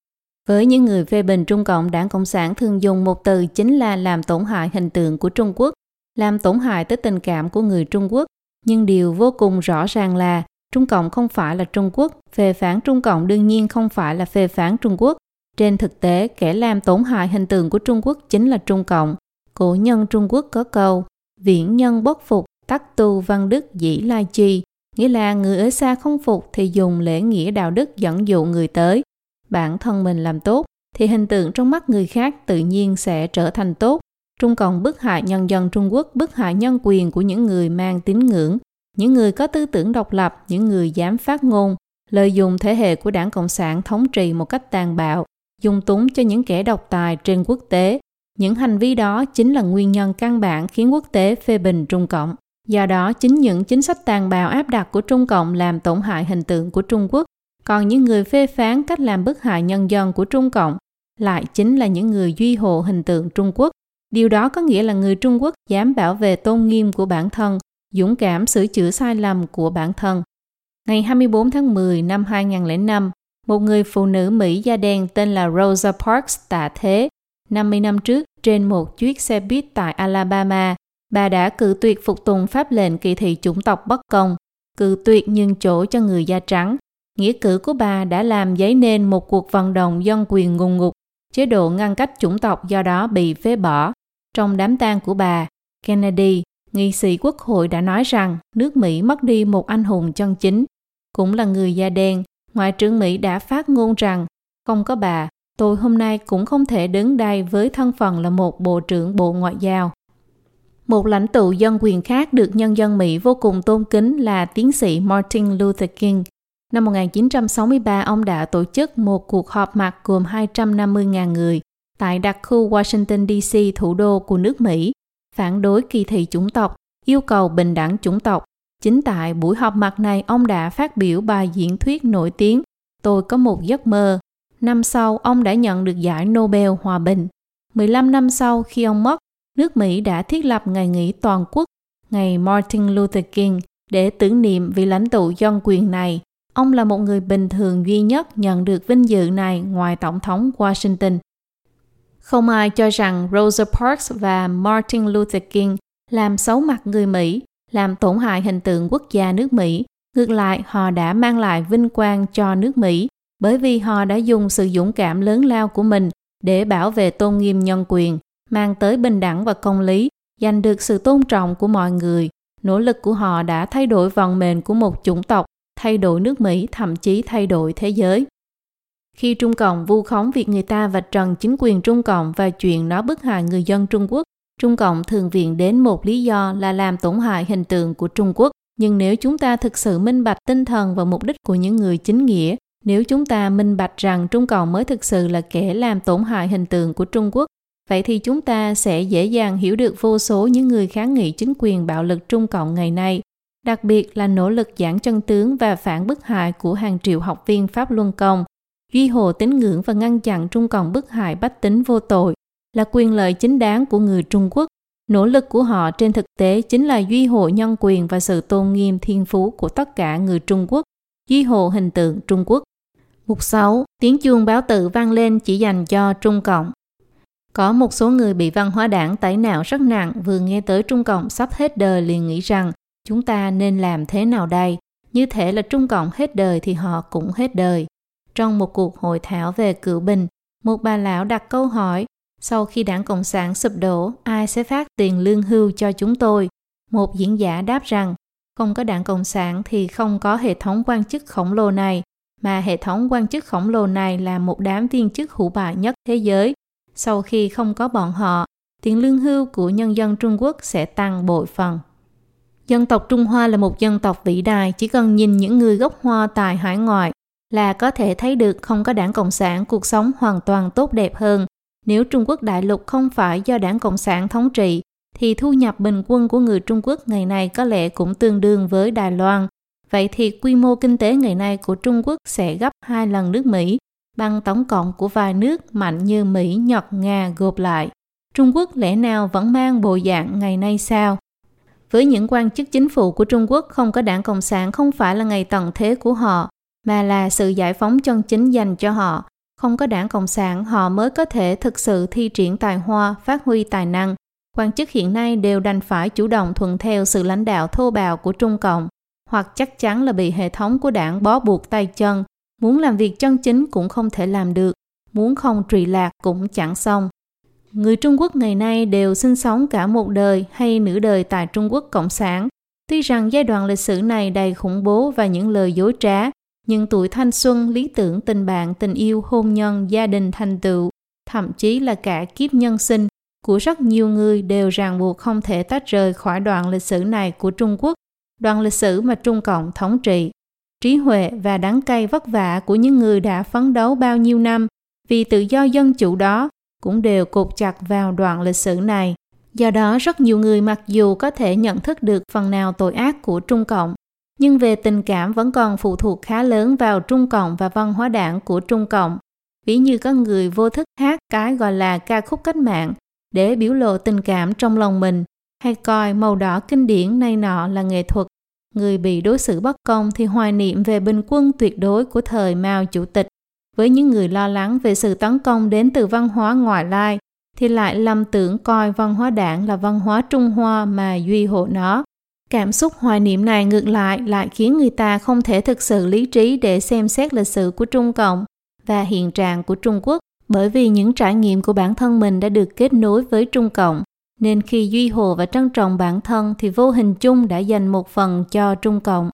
Với những người phê bình Trung Cộng, Đảng Cộng sản thường dùng một từ chính là làm tổn hại hình tượng của Trung Quốc, làm tổn hại tới tình cảm của người Trung Quốc. Nhưng điều vô cùng rõ ràng là Trung Cộng không phải là Trung Quốc, phê phán Trung Cộng đương nhiên không phải là phê phán Trung Quốc. Trên thực tế, kẻ làm tổn hại hình tượng của Trung Quốc chính là Trung Cộng. Cổ nhân Trung Quốc có câu, viễn nhân bất phục, tắc tu văn đức dĩ lai chi, nghĩa là người ở xa không phục thì dùng lễ nghĩa đạo đức dẫn dụ người tới. Bản thân mình làm tốt thì hình tượng trong mắt người khác tự nhiên sẽ trở thành tốt. Trung Cộng bức hại nhân dân Trung Quốc, bức hại nhân quyền của những người mang tín ngưỡng, những người có tư tưởng độc lập, những người dám phát ngôn, lợi dụng thế hệ của đảng Cộng sản thống trị một cách tàn bạo, dùng túng cho những kẻ độc tài trên quốc tế. Những hành vi đó chính là nguyên nhân căn bản khiến quốc tế phê bình Trung Cộng. Do đó, chính những chính sách tàn bạo áp đặt của Trung Cộng làm tổn hại hình tượng của Trung Quốc, còn những người phê phán cách làm bức hại nhân dân của Trung Cộng lại chính là những người duy hộ hình tượng Trung Quốc. Điều đó có nghĩa là người Trung Quốc dám bảo vệ tôn nghiêm của bản thân, dũng cảm sửa chữa sai lầm của bản thân. Ngày 24 tháng 10 năm 2005, một người phụ nữ Mỹ da đen tên là Rosa Parks tạ thế. 50 năm trước, trên một chiếc xe buýt tại Alabama, bà đã cự tuyệt phục tùng pháp lệnh kỳ thị chủng tộc bất công, cự tuyệt nhường chỗ cho người da trắng. Nghĩa cử của bà đã làm dấy nên một cuộc vận động dân quyền ngùng ngục, chế độ ngăn cách chủng tộc do đó bị phế bỏ. Trong đám tang của bà, Kennedy, nghị sĩ quốc hội đã nói rằng nước Mỹ mất đi một anh hùng chân chính. Cũng là người da đen, Ngoại trưởng Mỹ đã phát ngôn rằng không có bà, tôi hôm nay cũng không thể đứng đây với thân phận là một bộ trưởng bộ ngoại giao. Một lãnh tụ dân quyền khác được nhân dân Mỹ vô cùng tôn kính là tiến sĩ Martin Luther King. Năm 1963, ông đã tổ chức một cuộc họp mặt gồm 250.000 người tại đặc khu Washington DC, thủ đô của nước Mỹ, phản đối kỳ thị chủng tộc, yêu cầu bình đẳng chủng tộc Chính tại buổi họp mặt này, ông đã phát biểu bài diễn thuyết nổi tiếng Tôi có một giấc mơ. Năm sau, ông đã nhận được giải Nobel Hòa bình. 15 năm sau khi ông mất, nước Mỹ đã thiết lập ngày nghỉ toàn quốc, ngày Martin Luther King, để tưởng niệm vị lãnh tụ dân quyền này. Ông là một người bình thường duy nhất nhận được vinh dự này ngoài Tổng thống Washington. Không ai cho rằng Rosa Parks và Martin Luther King làm xấu mặt người Mỹ làm tổn hại hình tượng quốc gia nước Mỹ. Ngược lại, họ đã mang lại vinh quang cho nước Mỹ bởi vì họ đã dùng sự dũng cảm lớn lao của mình để bảo vệ tôn nghiêm nhân quyền, mang tới bình đẳng và công lý, giành được sự tôn trọng của mọi người. Nỗ lực của họ đã thay đổi vòng mền của một chủng tộc, thay đổi nước Mỹ, thậm chí thay đổi thế giới. Khi Trung Cộng vu khống việc người ta vạch trần chính quyền Trung Cộng và chuyện nó bức hại người dân Trung Quốc, Trung Cộng thường viện đến một lý do là làm tổn hại hình tượng của Trung Quốc. Nhưng nếu chúng ta thực sự minh bạch tinh thần và mục đích của những người chính nghĩa, nếu chúng ta minh bạch rằng Trung Cộng mới thực sự là kẻ làm tổn hại hình tượng của Trung Quốc, vậy thì chúng ta sẽ dễ dàng hiểu được vô số những người kháng nghị chính quyền bạo lực Trung Cộng ngày nay, đặc biệt là nỗ lực giảng chân tướng và phản bức hại của hàng triệu học viên Pháp Luân Công, duy hộ tín ngưỡng và ngăn chặn Trung Cộng bức hại bách tính vô tội là quyền lợi chính đáng của người Trung Quốc. Nỗ lực của họ trên thực tế chính là duy hộ nhân quyền và sự tôn nghiêm thiên phú của tất cả người Trung Quốc, duy hộ hình tượng Trung Quốc. Mục 6. Tiếng chuông báo tử vang lên chỉ dành cho Trung Cộng. Có một số người bị văn hóa đảng tẩy não rất nặng vừa nghe tới Trung Cộng sắp hết đời liền nghĩ rằng chúng ta nên làm thế nào đây? Như thể là Trung Cộng hết đời thì họ cũng hết đời. Trong một cuộc hội thảo về cựu bình, một bà lão đặt câu hỏi sau khi đảng Cộng sản sụp đổ, ai sẽ phát tiền lương hưu cho chúng tôi? Một diễn giả đáp rằng, không có đảng Cộng sản thì không có hệ thống quan chức khổng lồ này, mà hệ thống quan chức khổng lồ này là một đám viên chức hủ bại nhất thế giới. Sau khi không có bọn họ, tiền lương hưu của nhân dân Trung Quốc sẽ tăng bội phần. Dân tộc Trung Hoa là một dân tộc vĩ đại, chỉ cần nhìn những người gốc Hoa tại hải ngoại là có thể thấy được không có đảng Cộng sản cuộc sống hoàn toàn tốt đẹp hơn nếu Trung Quốc đại lục không phải do đảng Cộng sản thống trị, thì thu nhập bình quân của người Trung Quốc ngày nay có lẽ cũng tương đương với Đài Loan. Vậy thì quy mô kinh tế ngày nay của Trung Quốc sẽ gấp hai lần nước Mỹ, bằng tổng cộng của vài nước mạnh như Mỹ, Nhật, Nga gộp lại. Trung Quốc lẽ nào vẫn mang bộ dạng ngày nay sao? Với những quan chức chính phủ của Trung Quốc không có đảng Cộng sản không phải là ngày tận thế của họ, mà là sự giải phóng chân chính dành cho họ không có đảng Cộng sản họ mới có thể thực sự thi triển tài hoa, phát huy tài năng. Quan chức hiện nay đều đành phải chủ động thuận theo sự lãnh đạo thô bạo của Trung Cộng, hoặc chắc chắn là bị hệ thống của đảng bó buộc tay chân. Muốn làm việc chân chính cũng không thể làm được, muốn không trụy lạc cũng chẳng xong. Người Trung Quốc ngày nay đều sinh sống cả một đời hay nửa đời tại Trung Quốc Cộng sản. Tuy rằng giai đoạn lịch sử này đầy khủng bố và những lời dối trá, nhưng tuổi thanh xuân, lý tưởng, tình bạn, tình yêu, hôn nhân, gia đình thành tựu, thậm chí là cả kiếp nhân sinh của rất nhiều người đều ràng buộc không thể tách rời khỏi đoạn lịch sử này của Trung Quốc, đoạn lịch sử mà Trung Cộng thống trị. trí huệ và đắng cay vất vả của những người đã phấn đấu bao nhiêu năm vì tự do dân chủ đó cũng đều cột chặt vào đoạn lịch sử này. Do đó, rất nhiều người mặc dù có thể nhận thức được phần nào tội ác của Trung Cộng, nhưng về tình cảm vẫn còn phụ thuộc khá lớn vào Trung Cộng và văn hóa đảng của Trung Cộng. Ví như có người vô thức hát cái gọi là ca khúc cách mạng để biểu lộ tình cảm trong lòng mình, hay coi màu đỏ kinh điển nay nọ là nghệ thuật. Người bị đối xử bất công thì hoài niệm về bình quân tuyệt đối của thời Mao Chủ tịch. Với những người lo lắng về sự tấn công đến từ văn hóa ngoại lai, thì lại lầm tưởng coi văn hóa đảng là văn hóa Trung Hoa mà duy hộ nó. Cảm xúc hoài niệm này ngược lại lại khiến người ta không thể thực sự lý trí để xem xét lịch sử của Trung Cộng và hiện trạng của Trung Quốc bởi vì những trải nghiệm của bản thân mình đã được kết nối với Trung Cộng. Nên khi Duy Hồ và trân trọng bản thân thì vô hình chung đã dành một phần cho Trung Cộng.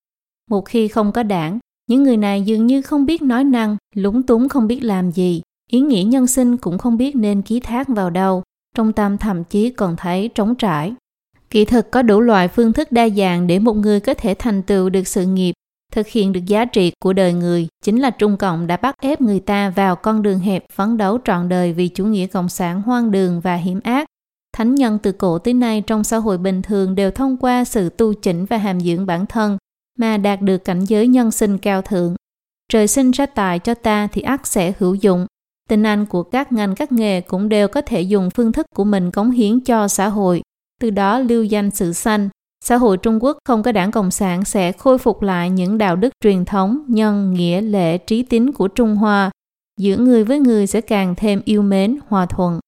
Một khi không có đảng, những người này dường như không biết nói năng, lúng túng không biết làm gì, ý nghĩa nhân sinh cũng không biết nên ký thác vào đâu, trong tâm thậm chí còn thấy trống trải. Kỹ thuật có đủ loại phương thức đa dạng để một người có thể thành tựu được sự nghiệp, thực hiện được giá trị của đời người, chính là Trung Cộng đã bắt ép người ta vào con đường hẹp phấn đấu trọn đời vì chủ nghĩa cộng sản hoang đường và hiểm ác. Thánh nhân từ cổ tới nay trong xã hội bình thường đều thông qua sự tu chỉnh và hàm dưỡng bản thân mà đạt được cảnh giới nhân sinh cao thượng. Trời sinh ra tài cho ta thì ắt sẽ hữu dụng. tình anh của các ngành các nghề cũng đều có thể dùng phương thức của mình cống hiến cho xã hội, từ đó lưu danh sự sanh. Xã hội Trung Quốc không có đảng Cộng sản sẽ khôi phục lại những đạo đức truyền thống, nhân, nghĩa, lễ trí tín của Trung Hoa. Giữa người với người sẽ càng thêm yêu mến, hòa thuận.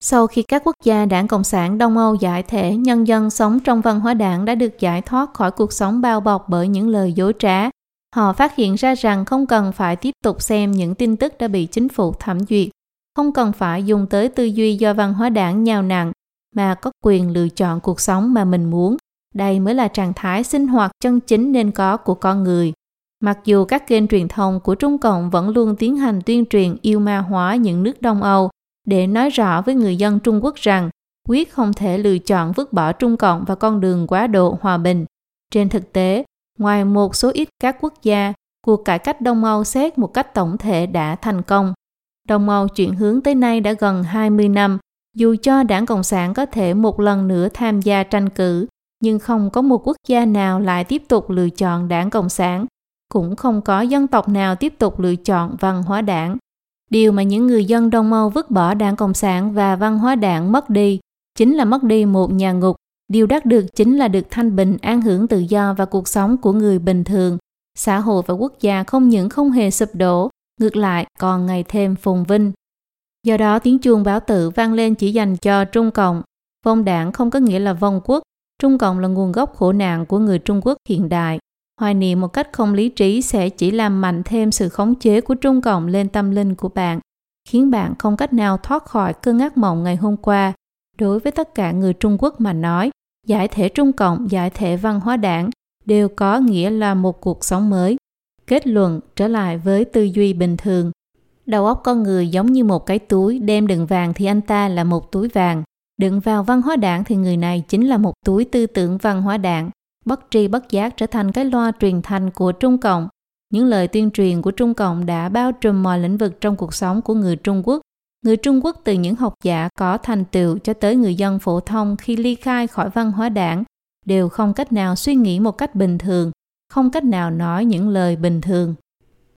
Sau khi các quốc gia đảng Cộng sản Đông Âu giải thể, nhân dân sống trong văn hóa đảng đã được giải thoát khỏi cuộc sống bao bọc bởi những lời dối trá. Họ phát hiện ra rằng không cần phải tiếp tục xem những tin tức đã bị chính phủ thẩm duyệt, không cần phải dùng tới tư duy do văn hóa đảng nhào nặng, mà có quyền lựa chọn cuộc sống mà mình muốn. Đây mới là trạng thái sinh hoạt chân chính nên có của con người. Mặc dù các kênh truyền thông của Trung Cộng vẫn luôn tiến hành tuyên truyền yêu ma hóa những nước Đông Âu, để nói rõ với người dân Trung Quốc rằng quyết không thể lựa chọn vứt bỏ Trung Cộng và con đường quá độ hòa bình. Trên thực tế, ngoài một số ít các quốc gia, cuộc cải cách Đông Âu xét một cách tổng thể đã thành công. Đông Âu chuyển hướng tới nay đã gần 20 năm, dù cho đảng Cộng sản có thể một lần nữa tham gia tranh cử, nhưng không có một quốc gia nào lại tiếp tục lựa chọn đảng Cộng sản, cũng không có dân tộc nào tiếp tục lựa chọn văn hóa đảng. Điều mà những người dân Đông Âu vứt bỏ đảng Cộng sản và văn hóa đảng mất đi chính là mất đi một nhà ngục. Điều đắc được chính là được thanh bình, an hưởng tự do và cuộc sống của người bình thường. Xã hội và quốc gia không những không hề sụp đổ, ngược lại còn ngày thêm phồn vinh. Do đó tiếng chuông báo tử vang lên chỉ dành cho Trung Cộng. Vong đảng không có nghĩa là vong quốc. Trung Cộng là nguồn gốc khổ nạn của người Trung Quốc hiện đại. Hoài niệm một cách không lý trí sẽ chỉ làm mạnh thêm sự khống chế của Trung Cộng lên tâm linh của bạn, khiến bạn không cách nào thoát khỏi cơn ác mộng ngày hôm qua. Đối với tất cả người Trung Quốc mà nói, giải thể Trung Cộng, giải thể văn hóa đảng đều có nghĩa là một cuộc sống mới. Kết luận trở lại với tư duy bình thường. Đầu óc con người giống như một cái túi, đem đựng vàng thì anh ta là một túi vàng. Đựng vào văn hóa đảng thì người này chính là một túi tư tưởng văn hóa đảng bất tri bất giác trở thành cái loa truyền thanh của Trung Cộng. Những lời tuyên truyền của Trung Cộng đã bao trùm mọi lĩnh vực trong cuộc sống của người Trung Quốc. Người Trung Quốc từ những học giả có thành tựu cho tới người dân phổ thông khi ly khai khỏi văn hóa đảng đều không cách nào suy nghĩ một cách bình thường, không cách nào nói những lời bình thường.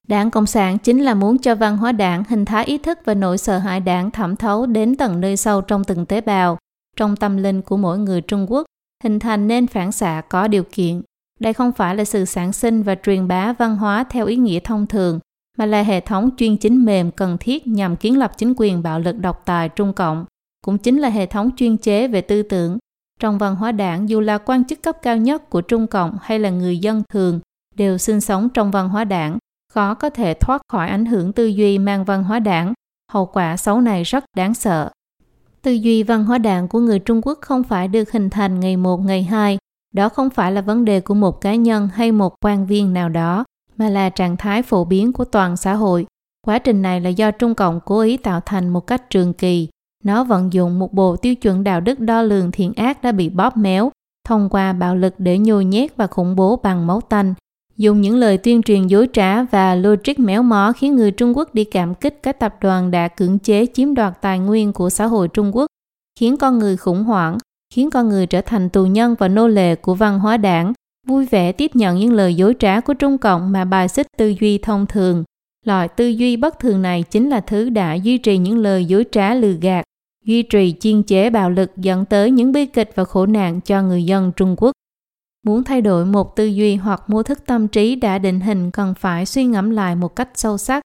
Đảng Cộng sản chính là muốn cho văn hóa đảng hình thái ý thức và nỗi sợ hãi đảng thẩm thấu đến tận nơi sâu trong từng tế bào, trong tâm linh của mỗi người Trung Quốc hình thành nên phản xạ có điều kiện. Đây không phải là sự sản sinh và truyền bá văn hóa theo ý nghĩa thông thường, mà là hệ thống chuyên chính mềm cần thiết nhằm kiến lập chính quyền bạo lực độc tài Trung Cộng, cũng chính là hệ thống chuyên chế về tư tưởng. Trong văn hóa đảng, dù là quan chức cấp cao nhất của Trung Cộng hay là người dân thường, đều sinh sống trong văn hóa đảng, khó có thể thoát khỏi ảnh hưởng tư duy mang văn hóa đảng. Hậu quả xấu này rất đáng sợ. Tư duy văn hóa đảng của người Trung Quốc không phải được hình thành ngày một ngày hai. Đó không phải là vấn đề của một cá nhân hay một quan viên nào đó, mà là trạng thái phổ biến của toàn xã hội. Quá trình này là do Trung Cộng cố ý tạo thành một cách trường kỳ. Nó vận dụng một bộ tiêu chuẩn đạo đức đo lường thiện ác đã bị bóp méo, thông qua bạo lực để nhồi nhét và khủng bố bằng máu tanh, dùng những lời tuyên truyền dối trá và logic méo mó khiến người Trung Quốc đi cảm kích các tập đoàn đã cưỡng chế chiếm đoạt tài nguyên của xã hội Trung Quốc, khiến con người khủng hoảng, khiến con người trở thành tù nhân và nô lệ của văn hóa đảng, vui vẻ tiếp nhận những lời dối trá của Trung Cộng mà bài xích tư duy thông thường. Loại tư duy bất thường này chính là thứ đã duy trì những lời dối trá lừa gạt, duy trì chiên chế bạo lực dẫn tới những bi kịch và khổ nạn cho người dân Trung Quốc. Muốn thay đổi một tư duy hoặc mô thức tâm trí đã định hình cần phải suy ngẫm lại một cách sâu sắc,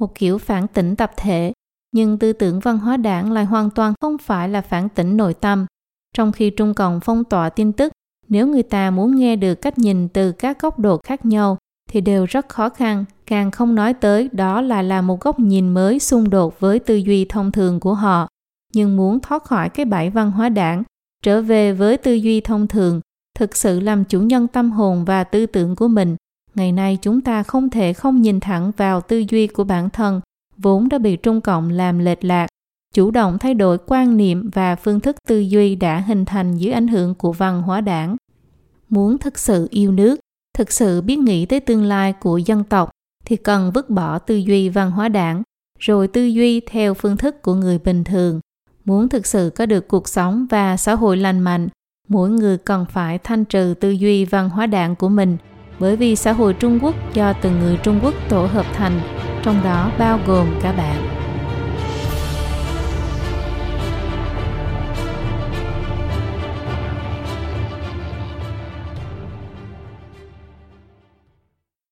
một kiểu phản tỉnh tập thể, nhưng tư tưởng văn hóa đảng lại hoàn toàn không phải là phản tỉnh nội tâm. Trong khi Trung Cộng phong tỏa tin tức, nếu người ta muốn nghe được cách nhìn từ các góc độ khác nhau thì đều rất khó khăn, càng không nói tới đó là là một góc nhìn mới xung đột với tư duy thông thường của họ. Nhưng muốn thoát khỏi cái bẫy văn hóa đảng, trở về với tư duy thông thường, thực sự làm chủ nhân tâm hồn và tư tưởng của mình, ngày nay chúng ta không thể không nhìn thẳng vào tư duy của bản thân, vốn đã bị Trung Cộng làm lệch lạc, chủ động thay đổi quan niệm và phương thức tư duy đã hình thành dưới ảnh hưởng của văn hóa đảng. Muốn thực sự yêu nước, thực sự biết nghĩ tới tương lai của dân tộc thì cần vứt bỏ tư duy văn hóa đảng, rồi tư duy theo phương thức của người bình thường. Muốn thực sự có được cuộc sống và xã hội lành mạnh, mỗi người cần phải thanh trừ tư duy văn hóa đảng của mình, bởi vì xã hội Trung Quốc do từng người Trung Quốc tổ hợp thành, trong đó bao gồm cả bạn.